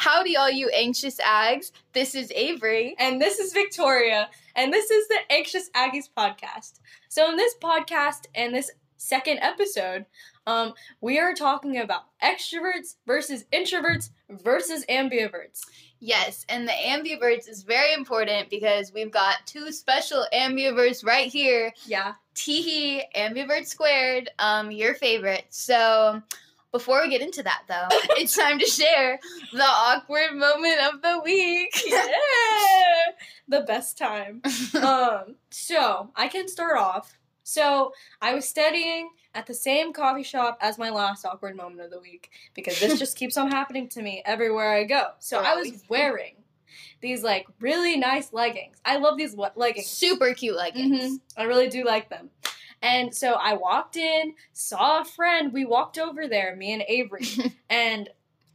Howdy, all you anxious ags. This is Avery. And this is Victoria. And this is the Anxious Aggies podcast. So, in this podcast and this second episode, um, we are talking about extroverts versus introverts versus ambiverts. Yes, and the ambiverts is very important because we've got two special ambiverts right here. Yeah. Teehee, ambivert squared, um, your favorite. So, before we get into that, though, it's time to share the awkward moment of the week. Yeah. the best time. um, so, I can start off. So, I was studying at the same coffee shop as my last awkward moment of the week because this just keeps on happening to me everywhere I go. So, I was wearing these like really nice leggings. I love these le- leggings. Super cute leggings. Mhm. I really do like them. And so I walked in, saw a friend. We walked over there, me and Avery, and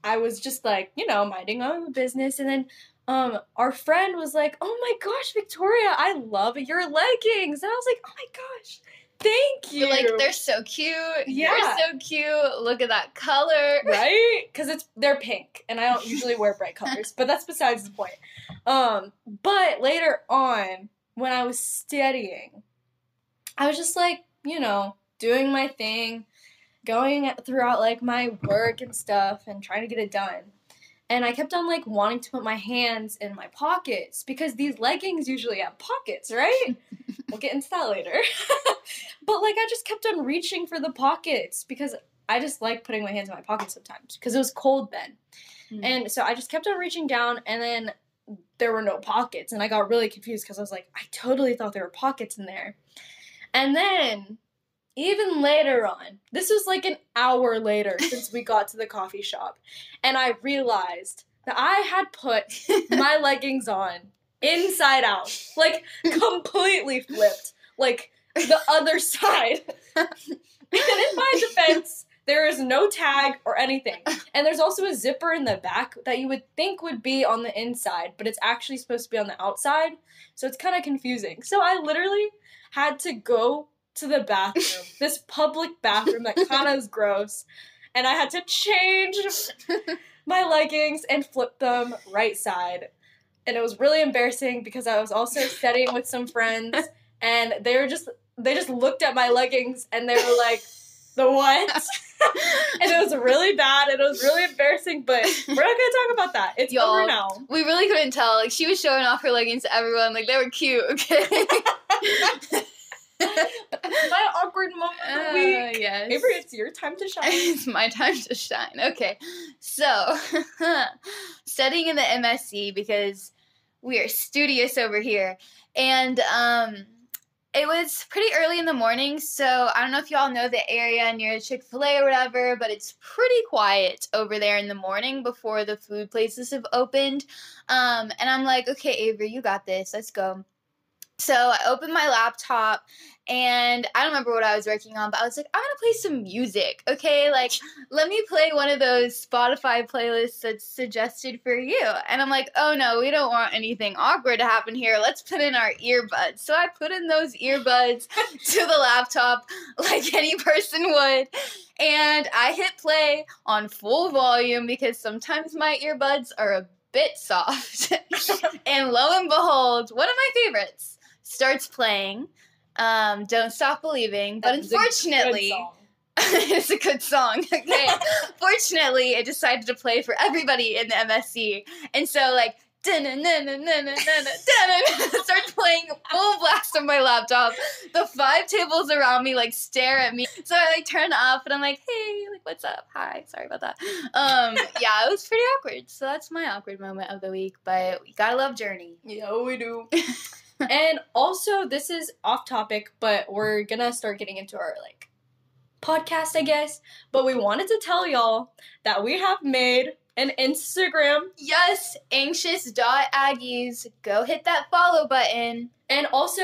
I was just like, you know, minding our own business. And then um, our friend was like, "Oh my gosh, Victoria, I love your leggings." And I was like, "Oh my gosh, thank you!" You're like, they're so cute. Yeah. They're so cute. Look at that color. right because it's they're pink and i don't usually wear bright colors but that's besides the point um but later on when i was studying i was just like you know doing my thing going throughout like my work and stuff and trying to get it done and i kept on like wanting to put my hands in my pockets because these leggings usually have pockets right we'll get into that later but like i just kept on reaching for the pockets because I just like putting my hands in my pockets sometimes because it was cold then. Mm. And so I just kept on reaching down and then there were no pockets and I got really confused because I was like, I totally thought there were pockets in there. And then even later on, this was like an hour later since we got to the coffee shop, and I realized that I had put my leggings on inside out, like completely flipped, like the other side. and in my defense, there is no tag or anything. And there's also a zipper in the back that you would think would be on the inside, but it's actually supposed to be on the outside. So it's kind of confusing. So I literally had to go to the bathroom, this public bathroom that kind of is gross, and I had to change my leggings and flip them right side. And it was really embarrassing because I was also studying with some friends and they were just they just looked at my leggings and they were like, "The what?" and it was really bad and it was really embarrassing, but we're not going to talk about that. It's Y'all, over now. we really couldn't tell. Like she was showing off her leggings to everyone. Like they were cute. Okay. my awkward moment of the Uh, week. yes. Avery, it's your time to shine. it's my time to shine. Okay. So, studying in the MSC because we are studious over here. And um it was pretty early in the morning, so I don't know if y'all know the area near Chick-fil-A or whatever, but it's pretty quiet over there in the morning before the food places have opened. Um and I'm like, "Okay, Avery, you got this. Let's go." So I opened my laptop and I don't remember what I was working on, but I was like, I'm gonna play some music, okay? Like, let me play one of those Spotify playlists that's suggested for you. And I'm like, oh no, we don't want anything awkward to happen here. Let's put in our earbuds. So I put in those earbuds to the laptop like any person would. And I hit play on full volume because sometimes my earbuds are a bit soft. and lo and behold, one of my favorites starts playing. Um, Don't Stop Believing. But That is unfortunately, it's a good song. Okay. Fortunately, it decided to play for everybody in the MSC. And so, like, starts playing full blast on my laptop. The five tables around me like stare at me. So I like turn off and I'm like, hey, like what's up? Hi, sorry about that. Um, yeah, it was pretty awkward. So that's my awkward moment of the week. But we gotta love Journey. Yeah, we do. And also, this is off topic, but we're gonna start getting into our like podcast, I guess. But we wanted to tell y'all that we have made an Instagram Yes, anxious dot Aggies. Go hit that follow button. and also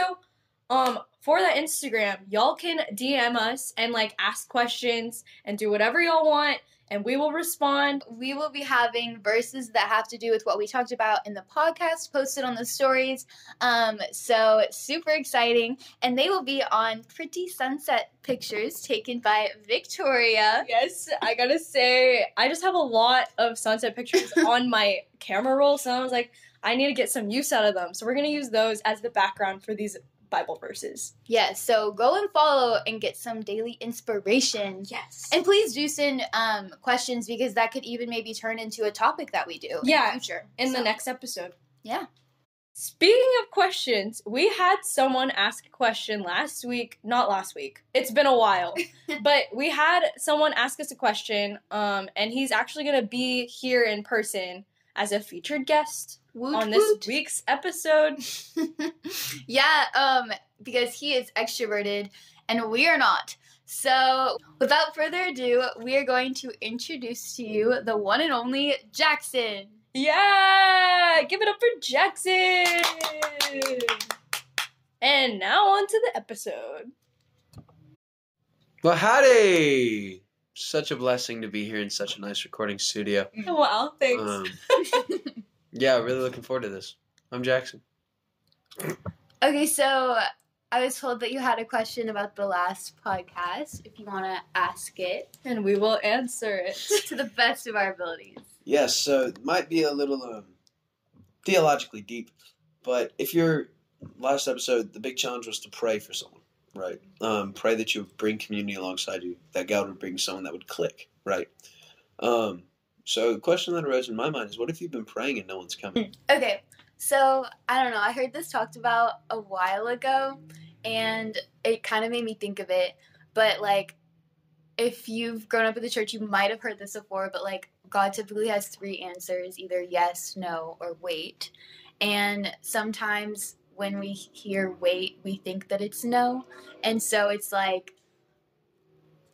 um for that Instagram, y'all can DM us and like ask questions and do whatever y'all want. And we will respond. We will be having verses that have to do with what we talked about in the podcast posted on the stories. Um, so super exciting. And they will be on pretty sunset pictures taken by Victoria. Yes, I gotta say, I just have a lot of sunset pictures on my camera roll, so I was like, I need to get some use out of them. So we're gonna use those as the background for these Bible verses. Yes, so go and follow and get some daily inspiration. Yes. And please do send um, questions because that could even maybe turn into a topic that we do Yeah, in the future. in the next episode. Yeah. Speaking of questions, we had someone ask a question last week. Not last week. It's been a while. but we had someone ask us a question, um, and he's actually going to be here in person as a featured guest Woot on this woot. week's episode. yeah, um, because he is extroverted and we are not. So, without further ado, we are going to introduce to you the one and only Jackson. Yeah! Give it up for Jackson! And now on to the episode. Well, howdy! Such a blessing to be here in such a nice recording studio. Wow, thanks. Um, yeah, really looking forward to this. I'm Jackson. Okay, so I was told that you had a question about the last podcast. If you want to ask it and we will answer it. to the best of our abilities. Yes, so it might be a little um, theologically deep, but if your last episode, the big challenge was to pray for someone, right? Um, pray that you bring community alongside you, that God would bring someone that would click, right? Um, so the question that arose in my mind is, what if you've been praying and no one's coming? Hmm. Okay, so I don't know. I heard this talked about a while ago, and it kind of made me think of it. But like, if you've grown up in the church, you might have heard this before. But like, God typically has three answers: either yes, no, or wait. And sometimes when we hear wait, we think that it's no, and so it's like.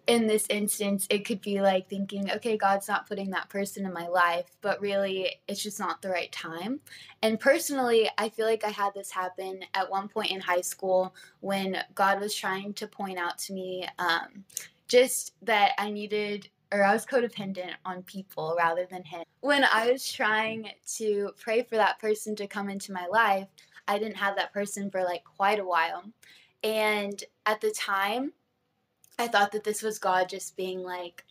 In this instance, it could be like thinking, okay, God's not putting that person in my life, but really it's just not the right time. And personally, I feel like I had this happen at one point in high school when God was trying to point out to me um, just that I needed, or I was codependent on people rather than Him. When I was trying to pray for that person to come into my life, I didn't have that person for like quite a while. And at the time, I thought that this was God just being like,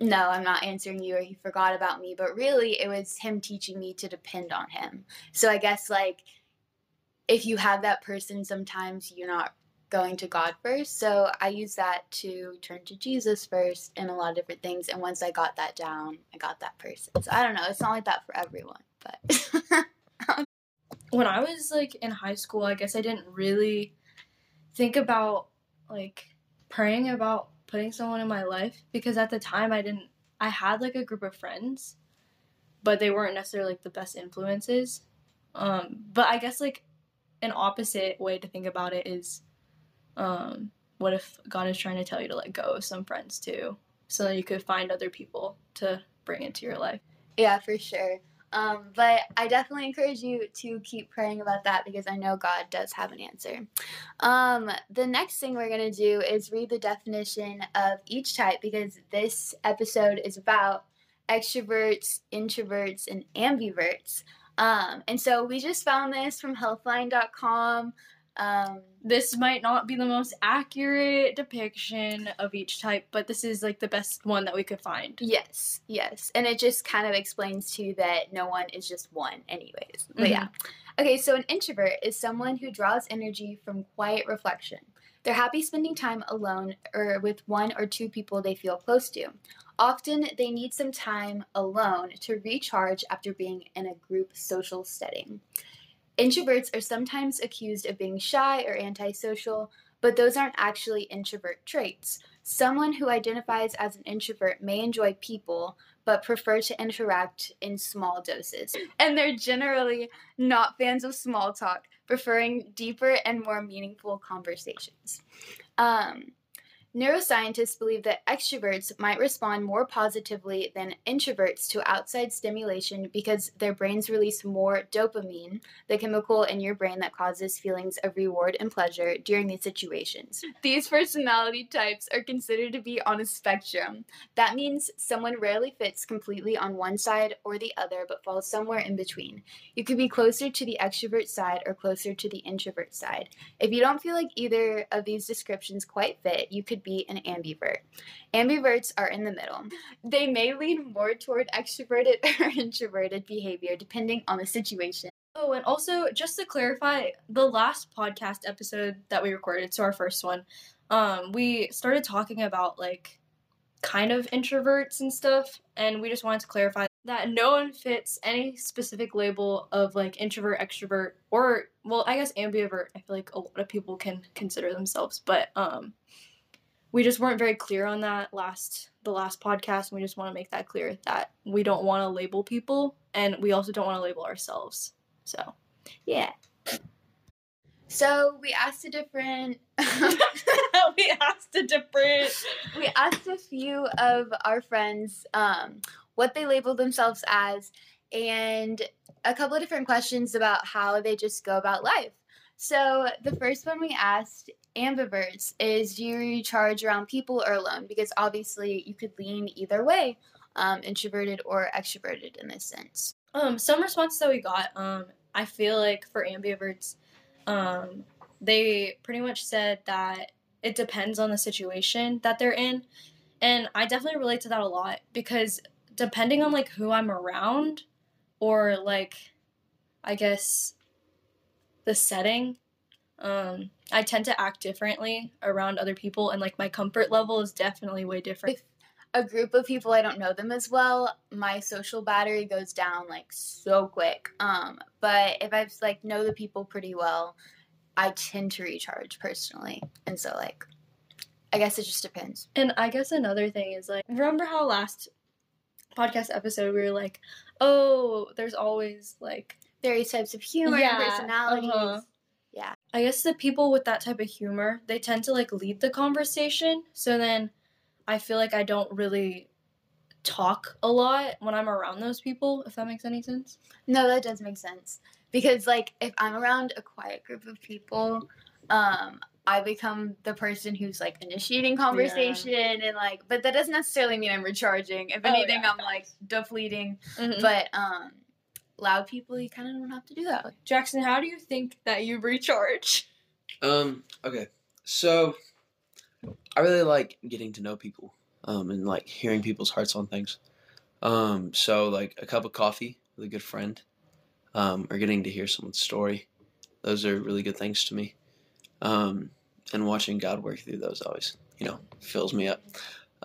no, I'm not answering you, or he forgot about me. But really, it was him teaching me to depend on him. So I guess, like, if you have that person, sometimes you're not going to God first. So I use that to turn to Jesus first in a lot of different things. And once I got that down, I got that person. So I don't know. It's not like that for everyone, but. when I was like in high school, I guess I didn't really think about like praying about putting someone in my life because at the time I didn't I had like a group of friends, but they weren't necessarily like the best influences. Um, but I guess like an opposite way to think about it is um, what if God is trying to tell you to let go of some friends too, so that you could find other people to bring into your life. Yeah, for sure. Um, but I definitely encourage you to keep praying about that because I know God does have an answer. Um, the next thing we're going to do is read the definition of each type because this episode is about extroverts, introverts, and ambiverts. Um, and so we just found this from healthline.com. Um, this might not be the most accurate depiction of each type, but this is like the best one that we could find. Yes, yes. And it just kind of explains to you that no one is just one, anyways. But yeah. Okay, so an introvert is someone who draws energy from quiet reflection. They're happy spending time alone or with one or two people they feel close to. Often they need some time alone to recharge after being in a group social setting. Introverts are sometimes accused of being shy or antisocial, but those aren't actually introvert traits. Someone who identifies as an introvert may enjoy people, but prefer to interact in small doses. And they're generally not fans of small talk, preferring deeper and more meaningful conversations. Um, Neuroscientists believe that extroverts might respond more positively than introverts to outside stimulation because their brains release more dopamine, the chemical in your brain that causes feelings of reward and pleasure during these situations. These personality types are considered to be on a spectrum. That means someone rarely fits completely on one side or the other but falls somewhere in between. You could be closer to the extrovert side or closer to the introvert side. If you don't feel like either of these descriptions quite fit, you could be an ambivert. Ambiverts are in the middle. They may lean more toward extroverted or introverted behavior depending on the situation. Oh, and also just to clarify, the last podcast episode that we recorded, so our first one, um, we started talking about like kind of introverts and stuff, and we just wanted to clarify that no one fits any specific label of like introvert, extrovert, or well, I guess ambivert. I feel like a lot of people can consider themselves, but um, we just weren't very clear on that last the last podcast and we just want to make that clear that we don't want to label people and we also don't want to label ourselves so yeah So we asked a different we asked a different we asked a few of our friends um, what they labeled themselves as and a couple of different questions about how they just go about life. So the first one we asked ambiverts is you recharge around people or alone? Because obviously you could lean either way, um, introverted or extroverted in this sense. um some responses that we got um i feel like for ambiverts um they pretty much said that it depends on the situation that they're in and i definitely relate to that a lot because depending on like who i'm around or like i guess the setting um i tend to act differently around other people and like my comfort level is definitely way different a group of people I don't know them as well, my social battery goes down like so quick. Um, but if I like know the people pretty well, I tend to recharge personally, and so like, I guess it just depends. And I guess another thing is like, remember how last podcast episode we were like, oh, there's always like, Various types of humor, Yeah, and personalities. uh-huh. Yeah. I guess the people with that type of humor, they tend to like lead the conversation. So then I feel like I don't really talk a lot when I'm around those people, if that makes any sense. No, that does make sense because like if I'm around a quiet group of people, um, I become the person who's like initiating conversation and like, but that doesn't necessarily mean I'm recharging. If Oh, anything, yeah. I'm like depleting. But But um, loud people, you kind of don't have to do that. Jackson, how do you think that you recharge? Um. Okay. So, I really like getting to know people. Um, and like hearing people's hearts on things. Um. So like a cup of coffee with a good friend. Um. Or getting to hear someone's story. Those are really good things to me. Um. And watching God work through those always, you know, fills me up.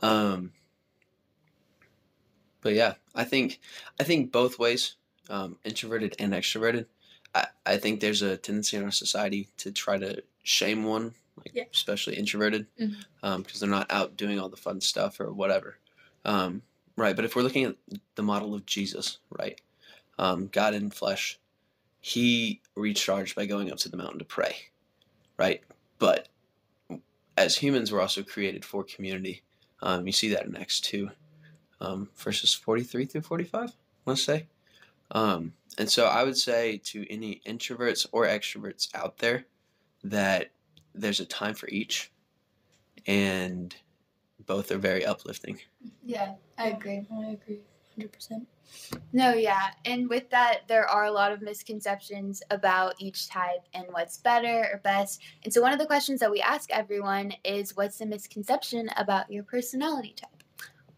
Um. But yeah, I think I think both ways, um, introverted and extroverted. I, I think there's a tendency in our society to try to shame one, like Yeah. especially introverted, because Mhm. they're not out doing all the fun stuff or whatever. Um, right, but if we're looking at the model of Jesus, right, um, God in flesh, he recharged by going up to the mountain to pray, right? But as humans, we're also created for community. Um, you see that in Acts 2, um, verses 43 through 45, let's say. Um, and so I would say to any introverts or extroverts out there that there's a time for each, and both are very uplifting. Yeah, I agree. I agree, hundred percent. No, yeah. And with that, there are a lot of misconceptions about each type and what's better or best. And so, one of the questions that we ask everyone is what's the misconception about your personality type?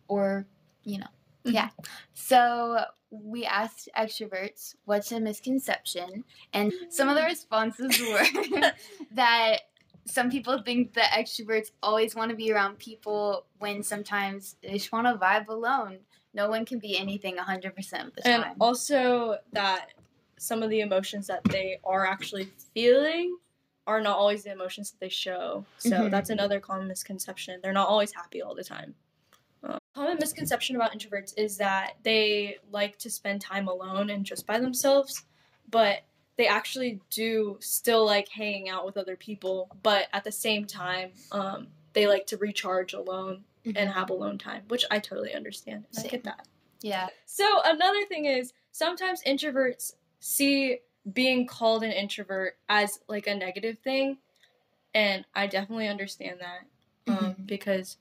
Or, you know, Mhm. yeah. So, we asked extroverts what's a misconception. And some of the responses were that some people think that extroverts always want to be around people when sometimes they just want to vibe alone. No one can be anything 100% of the And time. also that some of the emotions that they are actually feeling are not always the emotions that they show. So Mhm. that's another common misconception. They're not always happy all the time. Um, common misconception about introverts is that they like to spend time alone and just by themselves, but they actually do still like hanging out with other people. But at the same time, um, they like to recharge alone and Mhm. have alone time, which I totally understand. And I get that. Yeah. So another thing is sometimes introverts see being called an introvert as like a negative thing, and I definitely understand that um, Mhm. because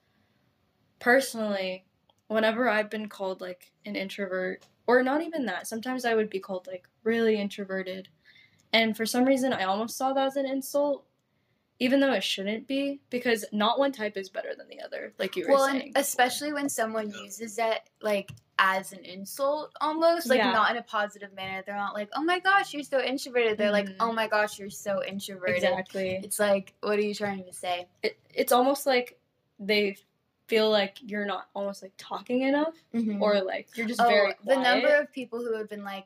personally, whenever I've been called like an introvert, or not even that, sometimes I would be called like really introverted, and for some reason I almost saw that as an insult. Even though it shouldn't be, because not one type is better than the other, like you were Well, saying. and especially when someone uses it like as an insult almost, like Yeah. not in a positive manner. They're not like, "Oh my gosh, you're so introverted." They're like, Mhm. "Oh my gosh, you're so introverted." exactly. It's like, what are you trying to say? it, it's almost like they feel like you're not almost like talking enough or like you're just oh, very the number of people who have been like,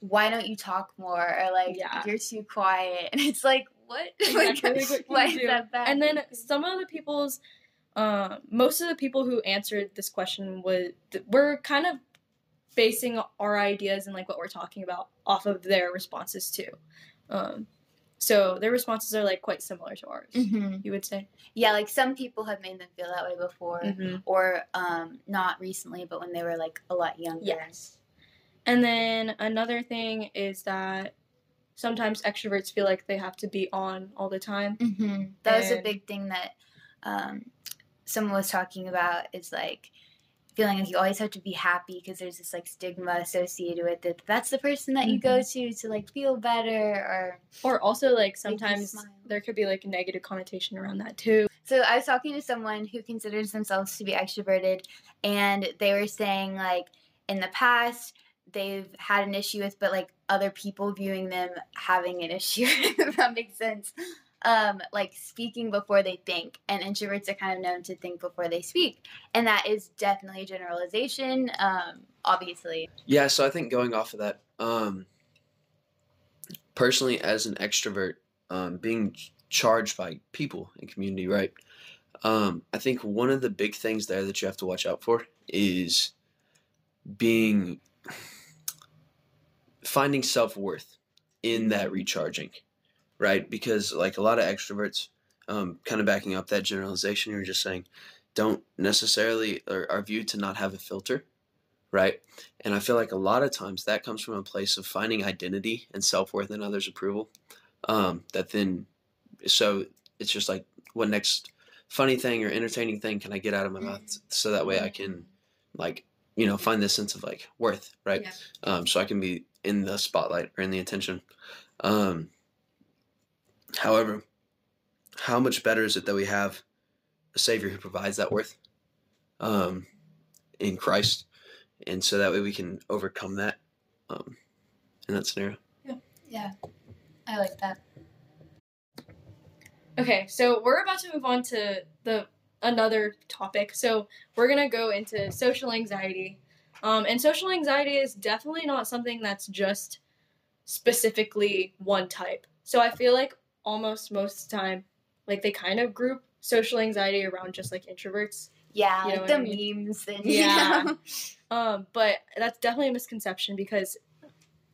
"Why don't you talk more?" or like, Yeah. "You're too quiet," and it's like, what? Exactly, like, what Why is that bad? and then some of the people's uh, most of the people who answered this question was were kind of basing our ideas and like what we're talking about off of their responses too um, so their responses are like quite similar to ours Mhm. you would say yeah, like some people have made them feel that way before, mm-hmm. or um, not recently, but when they were like a lot younger. Yes. And then another thing is that sometimes extroverts feel like they have to be on all the time. hmm That was a big thing that um, someone was talking about. Is like feeling like you always have to be happy because there's this like stigma associated with it. That's the person that you go mm-hmm. to to like feel better. Or Or also like sometimes there could be like a negative connotation around that too. so I was talking to someone who considers themselves to be extroverted, and they were saying like in the past they've had an issue with, but like other people viewing them having an issue. if that makes sense. Um, like speaking before they think, and introverts are kind of known to think before they speak, and that is definitely a generalization. Um, obviously, Yeah, so I think going off of that, um, personally, as an extrovert, um, being charged by people in community, right? Um, I think one of the big things there that you have to watch out for is being finding self worth in that recharging, right? Because like a lot of extroverts, um, kind of backing up that generalization you were just saying, don't necessarily or are viewed to not have a filter, right? And I feel like a lot of times that comes from a place of finding identity and self worth in others' approval. Um, that then, so it's just like, what next funny thing or entertaining thing can I get out of my mouth so that way I can, like, you know, find this sense of like worth, right? Yeah. Um, so I can be in the spotlight or in the attention. Um, however, how much better is it that we have a Savior who provides that worth um, in Christ? and so that way we can overcome that um, in that scenario. yeah, Yeah. I like that. Okay, so we're about to move on to the another topic. So we're gonna go into social anxiety. Um, and social anxiety is definitely not something that's just specifically one type. So I feel like almost most of the time, like they kind of group social anxiety around just like introverts. Yeah, You know like the I mean? memes and Yeah. you know? Um, but that's definitely a misconception because,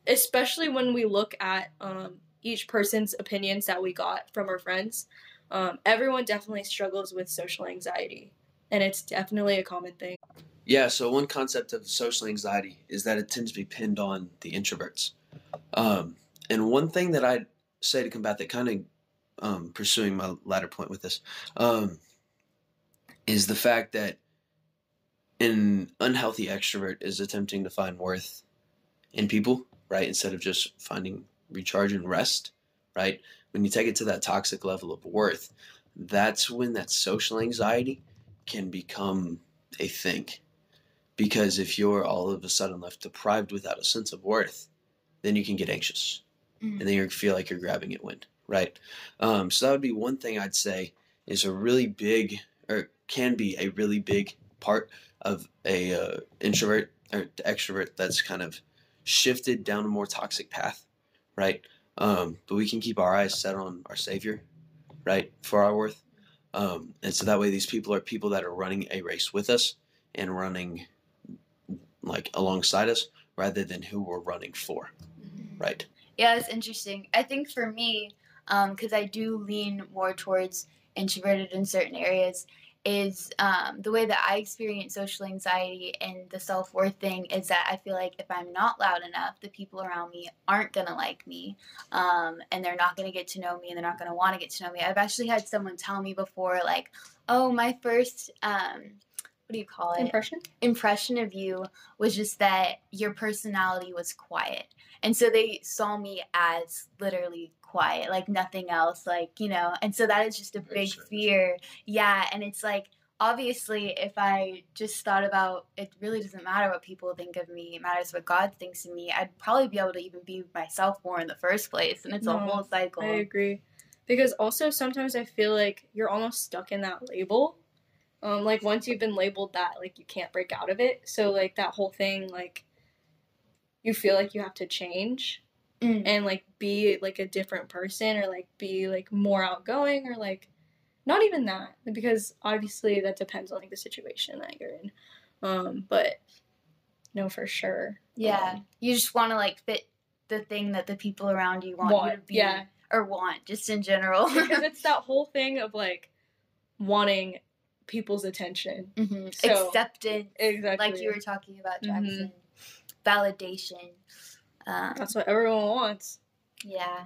especially when we look at um, each person's opinions that we got from our friends, um, everyone definitely struggles with social anxiety, and it's definitely a common thing. Yeah, so one concept of social anxiety is that it tends to be pinned on the introverts. Um, and one thing that I'd say to combat that, kind of um, pursuing my latter point with this, um, is the fact that an unhealthy extrovert is attempting to find worth in people, right? Instead of just finding recharge and rest, right? When you take it to that toxic level of worth, that's when that social anxiety can become a thing. Because if you're all of a sudden left deprived without a sense of worth, then you can get anxious Mhm. and then you feel like you're grabbing at wind, right? Um, so that would be one thing I'd say is a really big, or can be a really big part of a uh, introvert or extrovert that's kind of shifted down a more toxic path, right? Um, but we can keep our eyes set on our Savior, right, for our worth. Um, and so that way, these people are people that are running a race with us and running like alongside us rather than who we're running for, right? Yeah, it's interesting. I think for me, because I do lean more towards introverted in certain areas is um, the way that I experience social anxiety and the self worth thing is that I feel like if I'm not loud enough, the people around me aren't gonna like me, um, and they're not gonna get to know me, and they're not gonna want to get to know me. I've actually had someone tell me before, like, "Oh, my first um, what do you call it? Impression? impression of you was just that your personality was quiet. And so they saw me as literally quiet, like nothing else, like, you know, and so that is just a big fear. Yeah. And it's like, obviously, if I just thought about it, really doesn't matter what people think of me, it matters what God thinks of me, I'd probably be able to even be myself more in the first place. And it's a whole cycle. I agree. Because also sometimes I feel like you're almost stuck in that label. Um, like once you've been labeled that, like you can't break out of it. So like that whole thing, like you feel like you have to change Mm. and like be like a different person or like be like more outgoing or like not even that because obviously that depends on like the situation that you're in. Um, but no, for sure. Yeah. Um, You just want to like fit the thing that the people around you want, you to be. yeah. Or want, just in general. because it's that whole thing of like wanting people's attention. hmm So- Acceptance, Exactly. like you were talking about, Mhm. Jackson. Validation. Um, That's what everyone wants. yeah.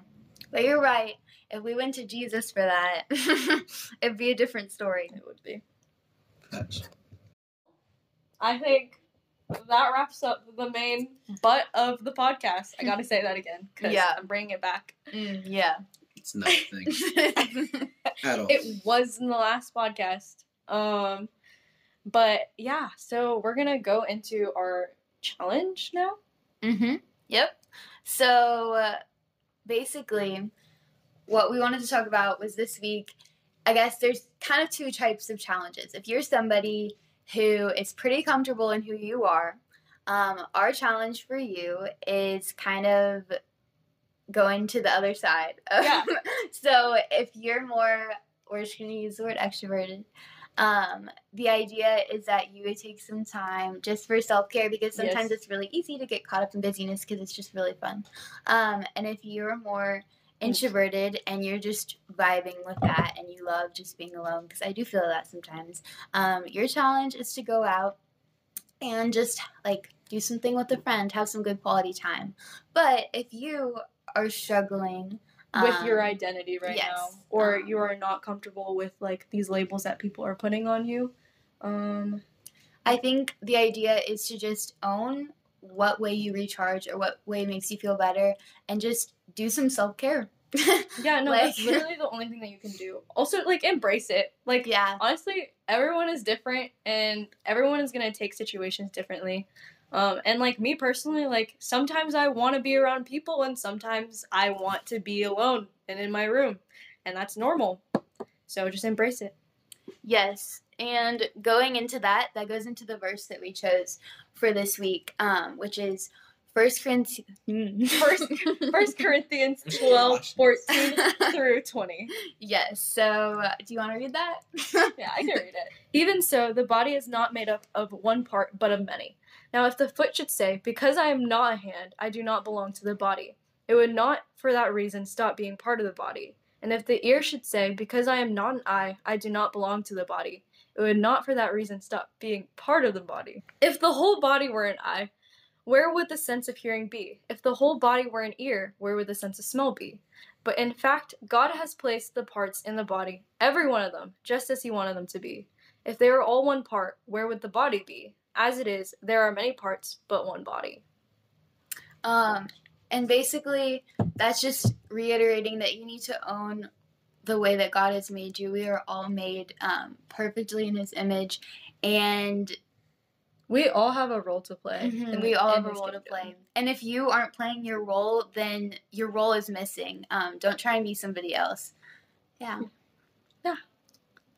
But you're right. If we went to Jesus for that, it'd be a different story. It would be. Facts. I think that wraps up the main butt of the podcast. I gotta say that again because Yeah. I'm bringing it back. Mm, yeah. It's not a thing at all. It was in the last podcast. Um, but yeah, so we're gonna go into our challenge now. Mm-hmm. Yep. So uh, basically, what we wanted to talk about was this week. I guess there's kind of two types of challenges. If you're somebody who is pretty comfortable in who you are, um, our challenge for you is kind of going to the other side. Yeah. so if you're more, we're just going to use the word extroverted. Um, the idea is that you would take some time just for self care because sometimes Yes. it's really easy to get caught up in busyness because it's just really fun. Um, and if you're more introverted and you're just vibing with that and you love just being alone, because I do feel that sometimes, um, your challenge is to go out and just like do something with a friend, have some good quality time. But if you are struggling with your um, identity right yes. now or Um, you are not comfortable with like these labels that people are putting on you um I think the idea is to just own what way you recharge or what way makes you feel better and just do some self care. yeah no Like- that's literally the only thing that you can do also like embrace it like yeah. honestly everyone is different and everyone is going to take situations differently um and like me personally like sometimes i want to be around people and sometimes i want to be alone and in my room and that's normal so just embrace it Yes. And going into that, that goes into the verse that we chose for this week, um, which is First Corinthians. First, First Corinthians 12, 14 through 20. Yes. So, uh, do you want to read that? Yeah, I can read it. Even so, the body is not made up of one part, but of many. Now, if the foot should say, Because I am not a hand, I do not belong to the body, it would not, for that reason, stop being part of the body. And if the ear should say, Because I am not an eye, I do not belong to the body, it would not, for that reason, stop being part of the body. If the whole body were an eye, where would the sense of hearing be? If the whole body were an ear, where would the sense of smell be? But in fact, God has placed the parts in the body, every one of them, just as He wanted them to be. If they were all one part, where would the body be? As it is, there are many parts, but one body. Um, and basically, that's just reiterating that you need to own the way that God has made you. We are all made um, perfectly in His image, and We all have a role to play. Mhm, in we all have a role to play. And if you aren't playing your role, then your role is missing. Um, don't try and be somebody else. Yeah. Yeah.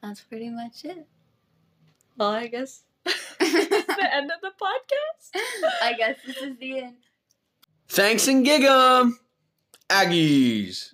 That's pretty much it. Well, I guess the end of the podcast. I guess this is the end. Thanks and gig 'em, Aggies.